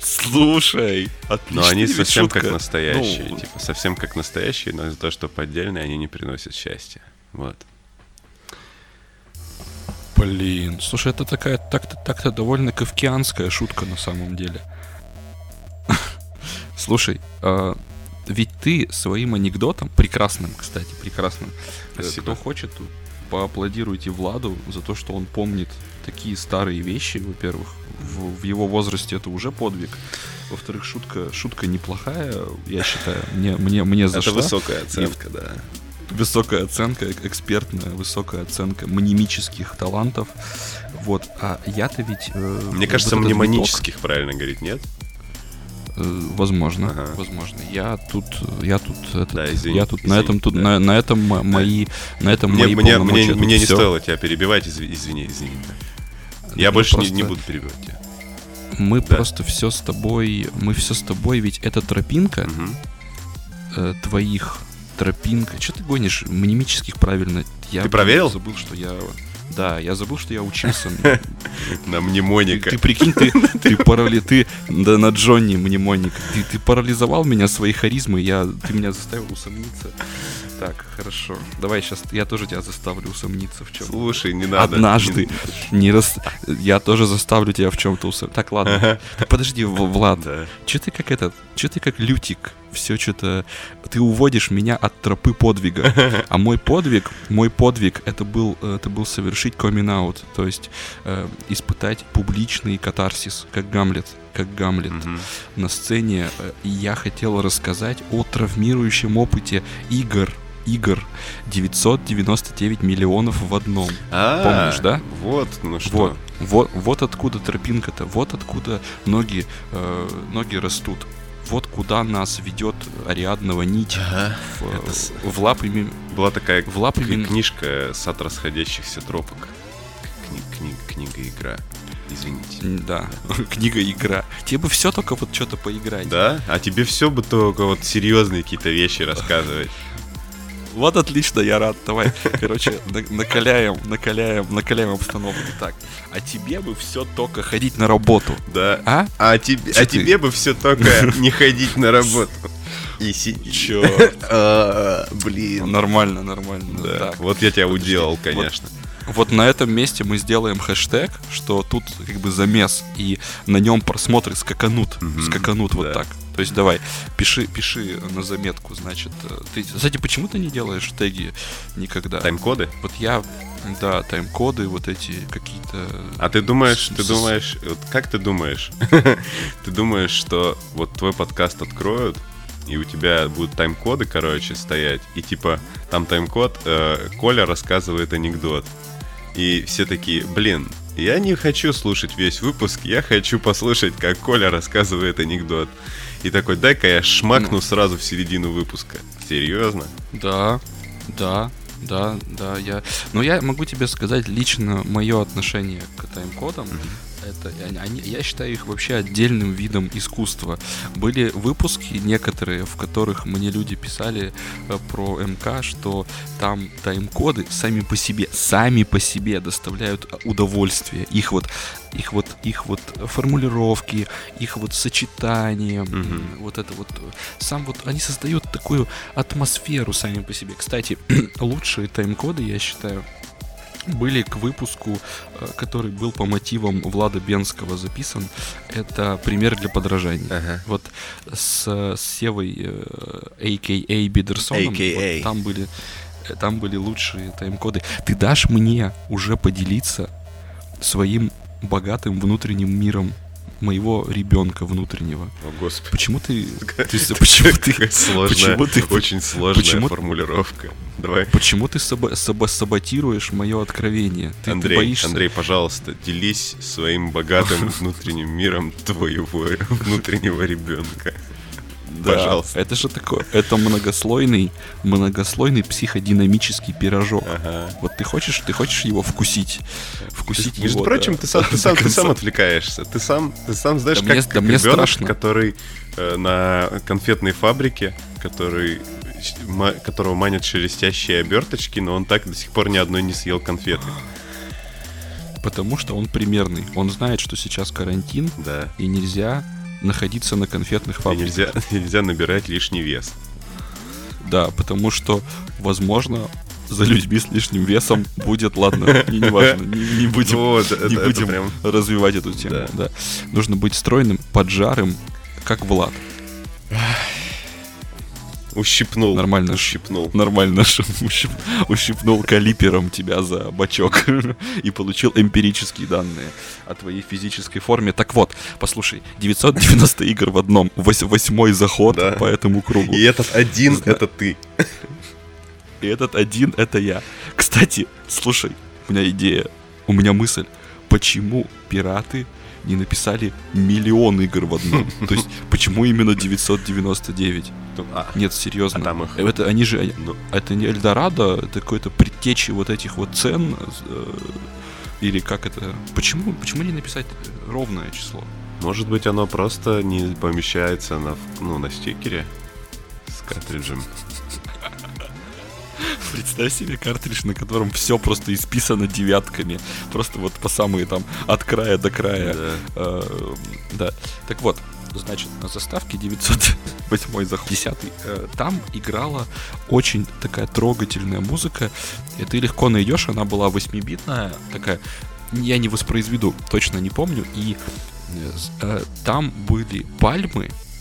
Слушай, Но отличная они совсем шутка. как настоящие, Ну, типа совсем как настоящие, но из-за того, что поддельные, они не приносят счастья. Вот. Блин, слушай, это такая так-то так-то довольно кавкианская шутка на самом деле. Слушай, а, ведь ты своим анекдотом, прекрасным, кстати, прекрасным, э, Спасибо. кто хочет, поаплодируйте Владу за то, что он помнит такие старые вещи, во-первых, в, в его возрасте это уже подвиг. Во-вторых, шутка, шутка неплохая, я считаю, мне, мне, мне Это зашла. высокая оценка, да. Высокая оценка, э- экспертная, высокая оценка мнемических талантов. Вот, а я-то ведь... э, Мне кажется, мнемонических правильно говорить, нет? Э, возможно, Ага. возможно. Я тут, я тут, этот, Да, извини, я тут на извини, этом, тут да. на, на этом мо- мои, на этом Мне, мои мне, мне. Тут мне не всё. стоило тебя перебивать, изв- извини, извини. Я Мы больше не, просто- не буду перебивать тебя. Мы Да. просто все с тобой, мы все с тобой, ведь эта тропинка Мгм. э, твоих тропинка. Что ты гонишь? Мнемических правильно. Я Ты проверил? Забыл, что я. Да, я забыл, что я учился. На мнемоника. ты прикинь, ты, ты парали, ты да, на Джонни мнемоник. Ты, ты парализовал меня своей харизмой, я, ты меня заставил усомниться. Так, хорошо. Давай сейчас я тоже тебя заставлю усомниться в чем. Слушай, не надо. Однажды. Не- Не рас... Я тоже заставлю тебя в чем-то усомниться. Так, ладно. Ага. Так, подожди, Влад. Да. Че ты как этот, че ты как лютик? Все что-то... Ты уводишь меня от тропы подвига. А мой подвиг, мой подвиг, это был, э, это был совершить out. То есть э, испытать публичный катарсис, как Гамлет. Как Гамлет Мгм. на сцене. Э, я хотел рассказать о травмирующем опыте игр. Игр 999 миллионов в одном. А, Помнишь, да? Вот, ну что. Вот, вот, вот откуда тропинка-то, вот откуда ноги, э, ноги растут. Вот куда нас ведет Ариаднова нить Ага. в, Это в лапы Была такая в лапы книжка «Сад расходящихся тропок». Кни- кни- Книга-игра. Извините. М, Да, книга игра. Тебе бы все только вот что-то поиграть. Да? А тебе все бы только вот серьезные какие-то вещи рассказывать. Вот отлично, я рад. Давай, короче, на- накаляем, накаляем, накаляем обстановку. Так, а тебе бы все только ходить на работу. Да. А? А тебе, а тебе бы все только не ходить на работу. И сидеть. Чё? А, Блин. Нормально, нормально. Да. Вот я тебя уделал, конечно. Вот на этом месте мы сделаем хэштег, что тут как бы замес, и на нем просмотры скаканут. Скаканут вот так. То есть давай, пиши, пиши на заметку, значит. э, Ты, кстати, почему ты не делаешь теги никогда? Тайм-коды? Вот я, да, тайм-коды, вот эти какие-то... А ты думаешь, С- ты думаешь, вот как ты думаешь? Ты думаешь, что вот твой подкаст откроют, и у тебя будут тайм-коды, короче, стоять, и типа там тайм-код, э, Коля рассказывает анекдот. И все такие, блин, я не хочу слушать весь выпуск, я хочу послушать, как Коля рассказывает анекдот. И такой, дай-ка я шмакну сразу в середину выпуска. Серьезно? Да, да, да, да, я... Но я могу тебе сказать лично мое отношение к тайм-кодам. Это, они, я считаю их вообще отдельным видом искусства. Были выпуски некоторые, в которых мне люди писали э, про МК, что там тайм-коды сами по себе, сами по себе доставляют удовольствие. Их вот, их вот, их вот формулировки, их вот сочетание, mm-hmm. вот это вот, сам вот, они создают такую атмосферу сами по себе. Кстати, лучшие тайм-коды, я считаю, были к выпуску, э, который был по мотивам Влада Бенского записан. Это пример для подражания. Ага. Вот с, с Севой, а.к.а. Э, Бидерсоном, вот там были э, там были лучшие тайм-коды. Ты дашь мне уже поделиться своим богатым внутренним миром моего ребенка внутреннего. О, Господи. Почему ты... ты почему ты... Сложная, почему ты, очень сложная почему, формулировка. Давай. Почему ты саба, саба, саботируешь мое откровение? Ты, Андрей, ты боишься? Андрей, пожалуйста, делись своим богатым внутренним миром твоего внутреннего ребенка. Да, Пожалуйста. Это же такое, это многослойный, многослойный психодинамический пирожок. Ага. Вот ты хочешь, ты хочешь его вкусить, вкусить Между его. прочим, да, ты сам, ты сам, ты сам отвлекаешься. Ты сам, ты сам знаешь, да как, мне, как да ребенок, страшно. который э, на конфетной фабрике, который которого манят шелестящие оберточки, но он так до сих пор ни одной не съел конфеты. Потому что он примерный. Он знает, что сейчас карантин, да. и нельзя находиться на конфетных фабриках. И нельзя, нельзя набирать лишний вес. Да, потому что, возможно, за людьми с лишним весом будет, ладно, не, не важно, не, не будем, вот, не это, будем это прям... развивать эту тему. Да. Да. Нужно быть стройным, поджарым, как Влад. Ущипнул. Нормально. Ущипнул. Нормально. Ущип, ущипнул калипером тебя за бачок и получил эмпирические данные о твоей физической форме. Так вот, послушай, 990 игр в одном. Вось, восьмой заход да. по этому кругу. И этот один Зна... это ты. И этот один это я. Кстати, слушай, у меня идея, у меня мысль. Почему пираты не написали миллион игр в одном. То есть, почему именно 999? А, Нет, серьезно. А там их... Это они же... Ну... Это не Эльдорадо, это какой-то предтечи вот этих вот цен. Э, или как это... Почему, почему не написать ровное число? Может быть, оно просто не помещается на, ну, на стикере с картриджем. Представь себе картридж, на котором все просто исписано девятками. Просто вот по самые там от края до края. Да. Э, да. Так вот, значит, на заставке 908 за 10 э, там играла очень такая трогательная музыка. И ты легко найдешь, она была 8-битная, такая, я не воспроизведу, точно не помню. И э, там были пальмы, э,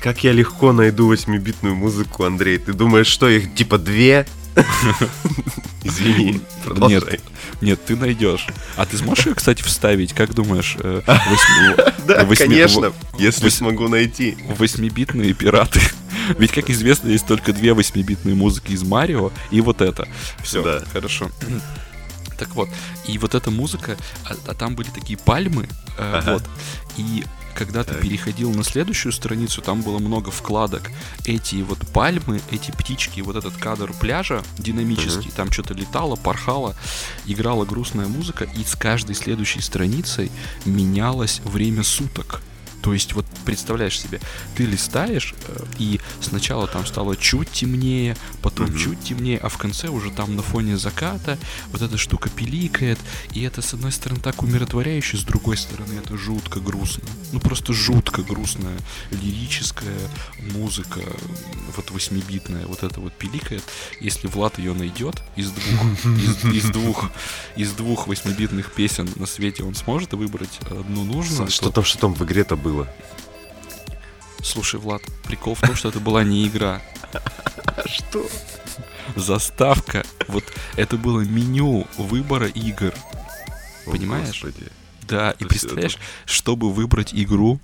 как я легко найду 8-битную музыку, Андрей? Ты думаешь, что их типа две? Извини, продолжай. Нет, нет, ты найдешь. А ты сможешь ее, кстати, вставить? Как думаешь? Э, да, конечно, если смогу найти. Восьмибитные пираты. Ведь, как известно, есть только две восьмибитные музыки из Марио и вот это. Все, хорошо. Так вот, и вот эта музыка, а, а там были такие пальмы, э, ага. вот, и когда ты переходил на следующую страницу, там было много вкладок. Эти вот пальмы, эти птички, вот этот кадр пляжа динамический, uh-huh. там что-то летало, порхало, играла грустная музыка, и с каждой следующей страницей менялось время суток. То есть, вот представляешь себе, ты листаешь, э, и сначала там стало чуть темнее, потом mm-hmm. чуть темнее, а в конце уже там на фоне заката вот эта штука пиликает, и это, с одной стороны, так умиротворяюще, с другой стороны, это жутко грустно. Ну, просто жутко грустная лирическая музыка, вот восьмибитная, вот это вот пиликает. Если Влад ее найдет из двух, из, из двух, из двух восьмибитных песен на свете, он сможет выбрать одну нужную. Что там, что там в игре-то было? Было? Слушай, Влад, прикол в том, что это была не игра. Что? Заставка. Вот это было меню выбора игр. Понимаешь? Да, и представляешь, чтобы выбрать игру,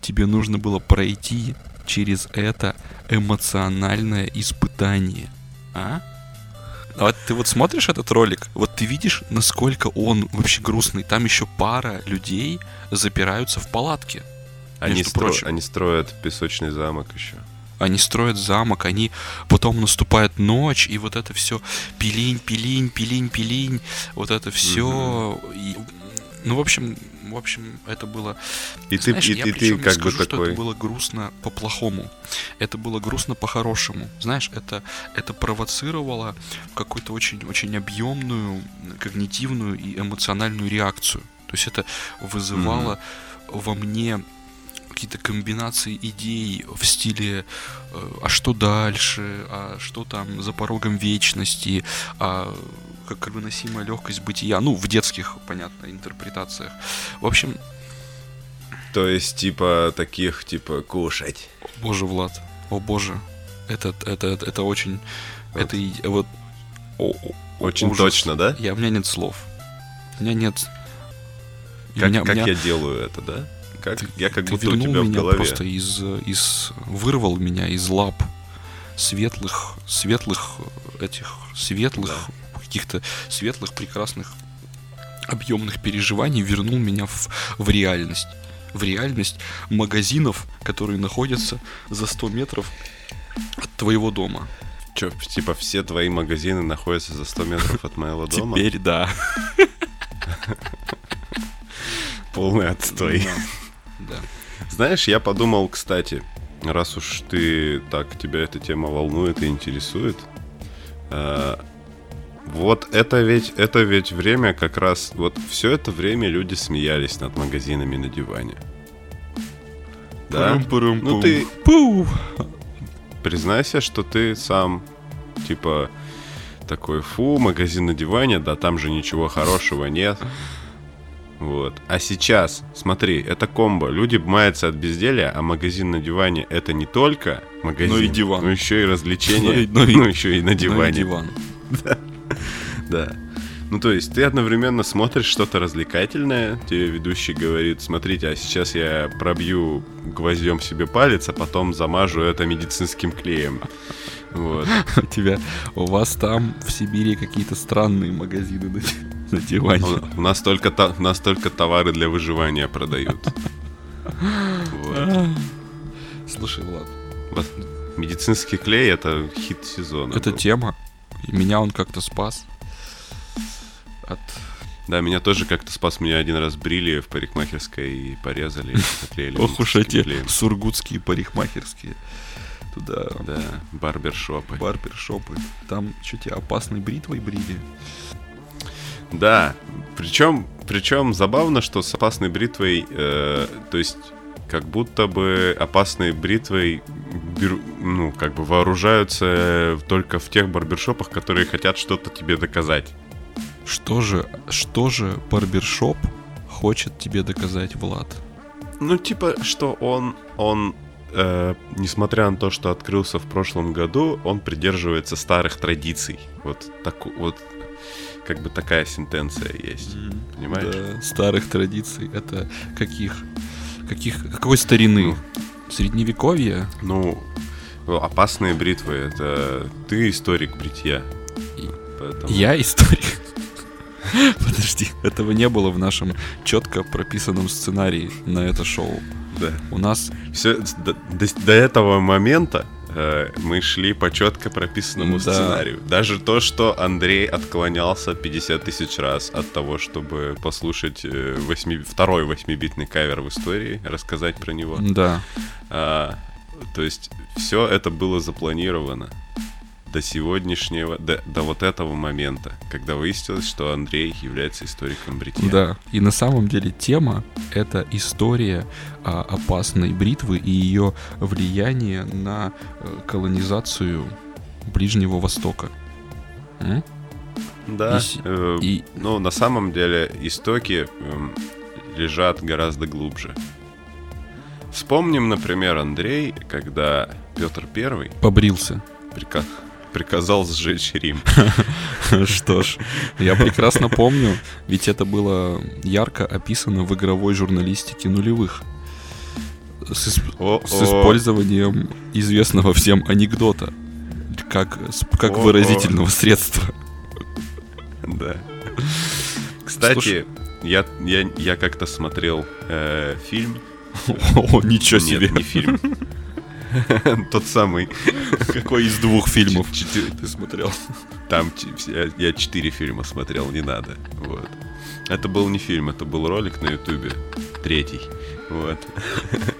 тебе нужно было пройти через это эмоциональное испытание. А? А вот ты вот смотришь этот ролик, вот ты видишь, насколько он вообще грустный. Там еще пара людей запираются в палатке. Они, между стро- прочим. они строят песочный замок еще. Они строят замок, они потом наступает ночь, и вот это все пилинь, пилинь, пилинь, пилинь, вот это все. ну, в общем, в общем, это было. И Знаешь, ты, и, я и ты как бы скажу, что такой... это было грустно по-плохому. Это было грустно по-хорошему. Знаешь, это, это провоцировало какую-то очень-очень объемную когнитивную и эмоциональную реакцию. То есть это вызывало во мне какие-то комбинации идей в стиле э, а что дальше, а что там за порогом вечности, а как выносимая легкость бытия, ну, в детских, понятно, интерпретациях. В общем, То есть, типа, таких, типа, кушать. о боже, Влад, о боже, это, это, это, это очень, Вот. это вот, о- Очень ужас. точно, да? Я, у меня нет слов. У меня нет... Как, меня- как меня- я делаю это, да? Как, Ты- я как ты будто у тебя в меня голове. просто из, из вырвал меня из лап светлых светлых этих светлых каких-то светлых прекрасных объемных переживаний вернул меня в, в реальность в реальность магазинов которые находятся за 100 метров от твоего дома Чё, типа, все твои магазины находятся за 100 метров от моего дома? теперь да Полный отстой. Да Знаешь, я подумал, кстати, раз уж ты так, тебя эта тема волнует и интересует, э, вот это ведь, это ведь время как раз, вот все это время люди смеялись над магазинами на диване. Да? Ну ты Пу. признайся, что ты сам, типа, такой, фу, магазин на диване, да там же ничего хорошего нет. Вот. А сейчас, смотри, это комбо. Люди маятся от безделия, а магазин на диване это не только магазин, Но и диван. но еще и развлечение, Но и- но ну еще и на Ну диване. диван Да. Ну, то есть, ты одновременно смотришь что-то развлекательное, тебе ведущий говорит, смотрите, а сейчас я пробью гвоздем себе палец, а потом замажу это медицинским клеем. Вот. У тебя, у вас там в Сибири какие-то странные магазины на, на диване. У у нас только, та- у нас только товары для выживания продают. Вот. Слушай, Влад, Вот. Медицинский клей это хит сезона. эта был. тема, и меня он как-то спас от... Да, меня тоже как-то спас. Меня один раз брили в парикмахерской и порезали. и Ох уж эти клеем. сургутские парикмахерские. Туда Да, барбершопы. барбершопы. Там что тебе опасной бритвой брили? Да, причем, причем забавно, что с опасной бритвой, э, то есть как будто бы опасной бритвой беру- ну, как бы вооружаются только в тех барбершопах, которые хотят что-то тебе доказать. Что же, что же барбершоп хочет тебе доказать, Влад? Ну, типа, что он, он, э, несмотря на то, что открылся в прошлом году, он придерживается старых традиций. Вот так, вот, как бы такая сентенция есть. Понимаешь? Да, старых традиций. Это каких? Каких? Какой старины? Средневековье? Ну, опасные бритвы это ты историк бритья. И- Поэтому- Я историк. Подожди, этого не было в нашем четко прописанном сценарии на это шоу. Да. У нас Все, до, до- до этого момента мы шли по четко прописанному Да. сценарию. Даже то, что Андрей отклонялся 50 тысяч раз от того, чтобы послушать э, восьми- второй восьмибитный кавер в истории, рассказать про него. да, А, то есть все это было запланировано до сегодняшнего, до, до вот этого момента, когда выяснилось, что Андрей является историком бритья. да. И на самом деле тема это история а, опасной бритвы и ее влияние на э, колонизацию Ближнего Востока. М? Да, И э, И но на самом деле истоки эм, лежат гораздо глубже. Вспомним, например, Андрей, когда Петр Первый побрился. прика- приказал сжечь Рим. Что ж, я прекрасно помню, ведь это было ярко описано в игровой журналистике нулевых. с, с использованием известного всем анекдота как, как выразительного средства. Да. Кстати, я, я, я как-то смотрел э, фильм. О, ничего себе. Нет, не фильм. Тот самый. Какой из двух фильмов ты смотрел? Там я четыре фильма смотрел, не надо. Вот. Это был не фильм, это был ролик на Ютубе. Третий. Вот.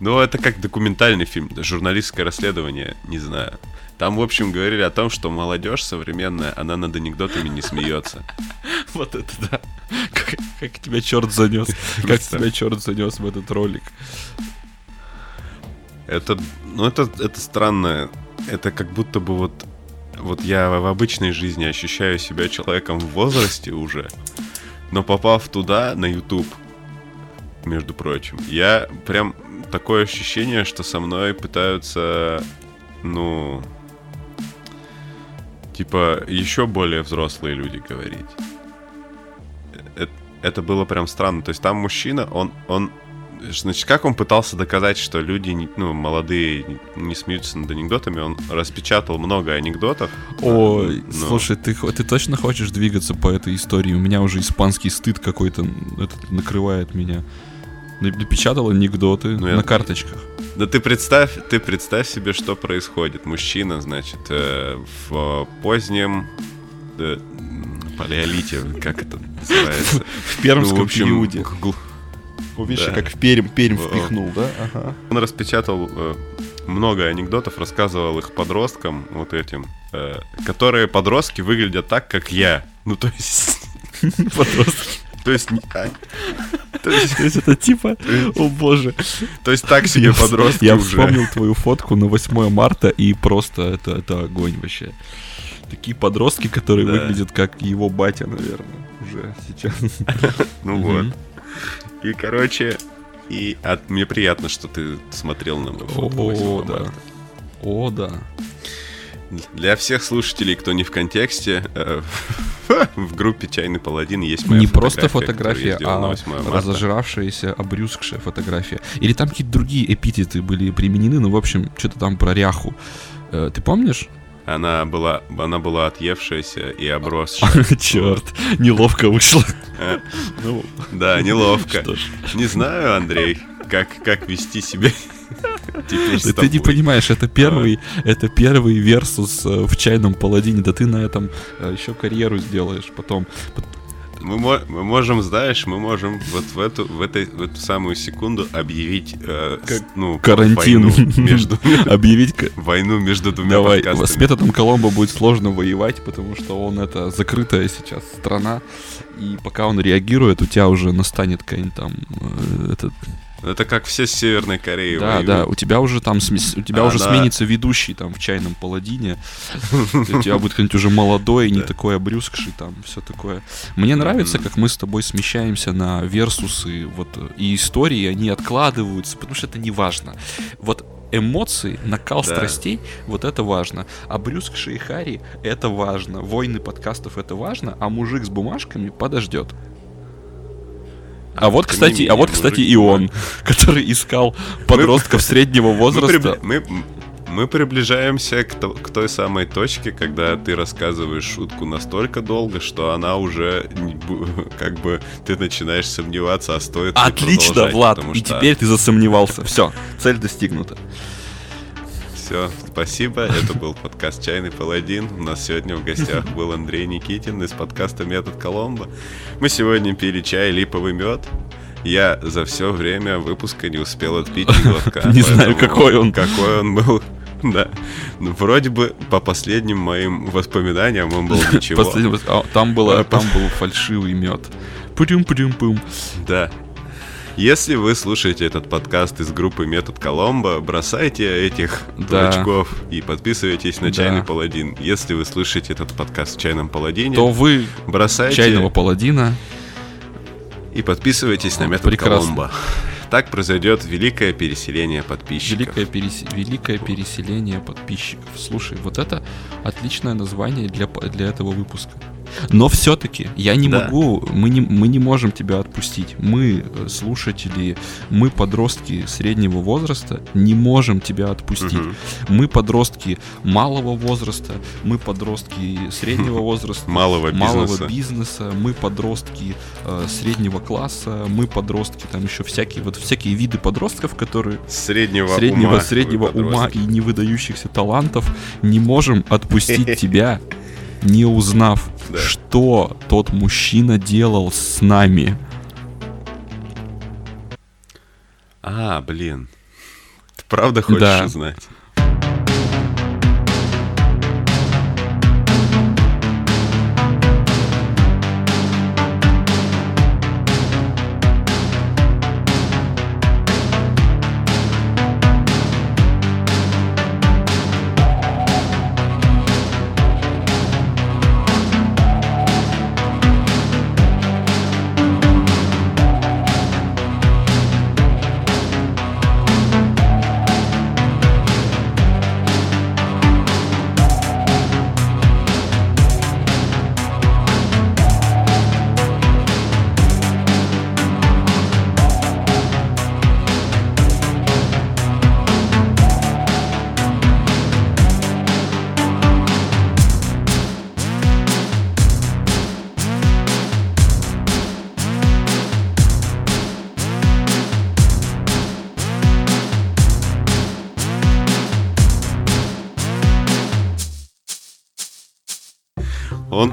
Ну, это как документальный фильм, журналистское расследование, не знаю. Там, в общем, говорили о том, что молодежь современная, она над анекдотами не смеется. Вот это да. Как, как тебя черт занес. Как тебя черт занес в этот ролик. Это, ну, это, это странно. Это как будто бы вот, вот я в обычной жизни ощущаю себя человеком в возрасте уже, но попав туда, на YouTube, между прочим, я прям такое ощущение, что со мной пытаются, ну, типа, еще более взрослые люди говорить. Это, это было прям странно. То есть там мужчина, он, он Значит, как он пытался доказать, что люди, ну, молодые, не смеются над анекдотами? Он распечатал много анекдотов. Ой, но... слушай, ты, ты точно хочешь двигаться по этой истории? У меня уже испанский стыд какой-то этот накрывает меня. Напечатал анекдоты ну, на я... карточках. Да ты представь, ты представь себе, что происходит. Мужчина, значит, э, в позднем э, палеолите, как это называется? В пермском ну, в общем, периоде. Видишь, да. как в Перм, Перм впихнул, да? Ага. Он распечатал э, много анекдотов, рассказывал их подросткам, вот этим, э, которые подростки выглядят так, как я. Ну, то есть... Подростки. То есть... А, то есть, то есть это типа, о боже. То есть так себе подростки Я вспомнил твою фотку на 8 марта, и просто это, огонь вообще. Такие подростки, которые выглядят как его батя, наверное, уже сейчас. Ну вот. И, короче, и от, мне приятно, что ты смотрел на фотку О, да. О, да. Для всех слушателей, кто не в контексте, э, в группе «Чайный паладин» есть моя Не просто фотография, а разожравшаяся, обрюзгшая фотография. Или там какие-то другие эпитеты были применены, ну, в общем, что-то там про ряху. Э, ты помнишь? Она была, она была отъевшаяся и обросшая. Черт, неловко вышло. Э, ну, да, неловко. Не знаю, Андрей, как, как вести себя Теперь ты не понимаешь, это первый, это первый версус э, в чайном паладине, да ты на этом э, еще карьеру сделаешь потом. Мы, мы можем, знаешь, мы можем вот в эту, в этой, в эту самую секунду объявить, э, как, ну, карантин между объявить войну между двумя Давай, подкастами. с методом Коломбо будет сложно воевать, потому что он это закрытая сейчас страна, и пока он реагирует, у тебя уже настанет какая-нибудь там э, этот это как все с Северной Кореи. Да, воюют. да, у тебя уже там у тебя а, уже да. сменится ведущий там в чайном паладине. У тебя будет кто-нибудь уже молодой, не такой обрюзгший, там все такое. Мне нравится, как мы с тобой смещаемся на версусы, вот и истории, они откладываются, потому что это не важно. Вот эмоции, накал да. страстей, вот это важно. А Брюск Шейхари это важно. Войны подкастов это важно, а мужик с бумажками подождет. А вот, кстати, а вот, кстати, и он, который искал подростков среднего возраста. Мы, мы приближаемся к, то, к той самой точке, когда ты рассказываешь шутку настолько долго, что она уже как бы ты начинаешь сомневаться, а стоит ли Отлично, Влад, и что... теперь ты засомневался. Все, цель достигнута. Все, спасибо. Это был подкаст «Чайный паладин». У нас сегодня в гостях был Андрей Никитин из подкаста «Метод Коломбо». Мы сегодня пили чай «Липовый мед». Я за все время выпуска не успел отпить ни глотка. Не знаю, какой он. Какой он был. Да. Ну, вроде бы, по последним моим воспоминаниям, он был ничего. А, там, было, там был фальшивый мед. Пудюм-пудюм-пум. Да. Если вы слушаете этот подкаст из группы Метод Коломбо, бросайте этих да. дурачков и подписывайтесь на да. Чайный Паладин. Если вы слушаете этот подкаст в Чайном Паладине, то вы бросайте Чайного Паладина и подписывайтесь на Метод Прекрасно. Коломбо. Так произойдет великое переселение подписчиков. Великое, перес... великое переселение подписчиков. Слушай, вот это отличное название для, для этого выпуска. Но все-таки я не Да. могу, мы не, мы не можем тебя отпустить. Мы, э, слушатели, мы, подростки среднего возраста, не можем тебя отпустить. Мгм. Мы, подростки малого возраста, мы, подростки среднего возраста, Малого малого бизнеса. бизнеса, мы, подростки э, среднего класса, мы, подростки, там еще всякие, вот всякие виды подростков, которые Среднего, среднего, ума. среднего ума и невыдающихся талантов не можем отпустить тебя, не узнав, Да. что тот мужчина делал с нами. А, блин. Ты правда хочешь Да. узнать?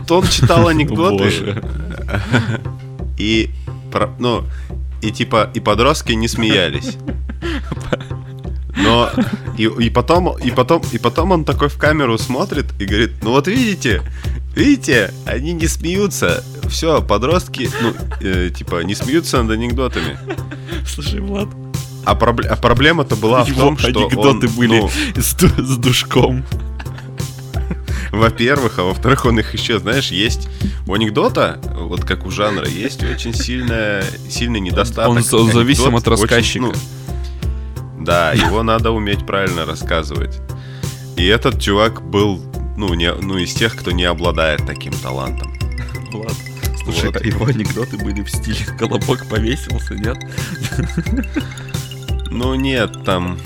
Он, он читал анекдоты и, ну, и типа, и подростки не смеялись. Но и, и потом, и потом, и потом он такой в камеру смотрит и говорит, ну вот видите, видите, они не смеются. Все, подростки, ну, э, типа, не смеются над анекдотами. Слушай, Влад, А, пробле- а проблема-то была в том, что анекдоты он, были ну, с, с душком. Во-первых, а во-вторых, он их еще, знаешь, есть у анекдота, вот как у жанра, есть очень сильная, сильный недостаток. Он за- зависим от рассказчика. очень, ну, да, его надо уметь правильно рассказывать. И этот чувак был, ну, не, ну, из тех, кто не обладает таким талантом. Влад, слушай, Вот. а его анекдоты были в стиле «Колобок повесился», нет? Ну, нет, там,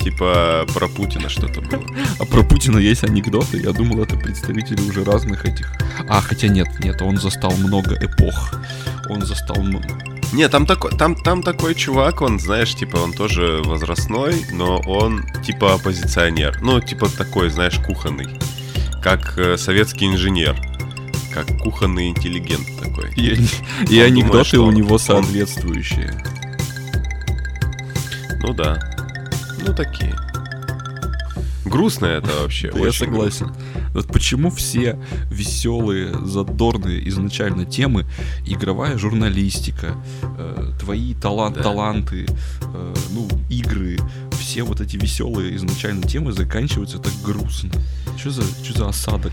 типа, про Путина что-то было. А про Путина есть анекдоты. Я думал, это представители уже разных этих. А, хотя нет, нет, он застал много эпох. Он застал... м- Не, там такой, там, там такой чувак, он, знаешь, типа, он тоже возрастной, но он, типа, оппозиционер. Ну, типа, такой, знаешь, кухонный. Как э, советский инженер. Как кухонный интеллигент такой. И, и Он думает, анекдоты что у него он- соответствующие. Ну да. Ну, такие. Грустно это вообще. Я согласен. Вот почему все веселые, задорные изначально темы, игровая журналистика, э, твои талант, Да. таланты, э, ну, игры, все вот эти веселые изначально темы заканчиваются так грустно. Что за, что за осадок?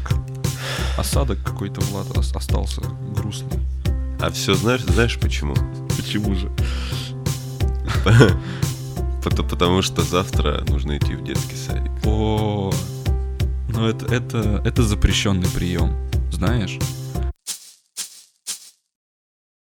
Осадок какой-то, Влад, ос- остался грустный. А все знаешь, знаешь почему? Почему же? Пото- Потому что завтра нужно идти в детский садик. О, ну это, это, это запрещенный прием, знаешь?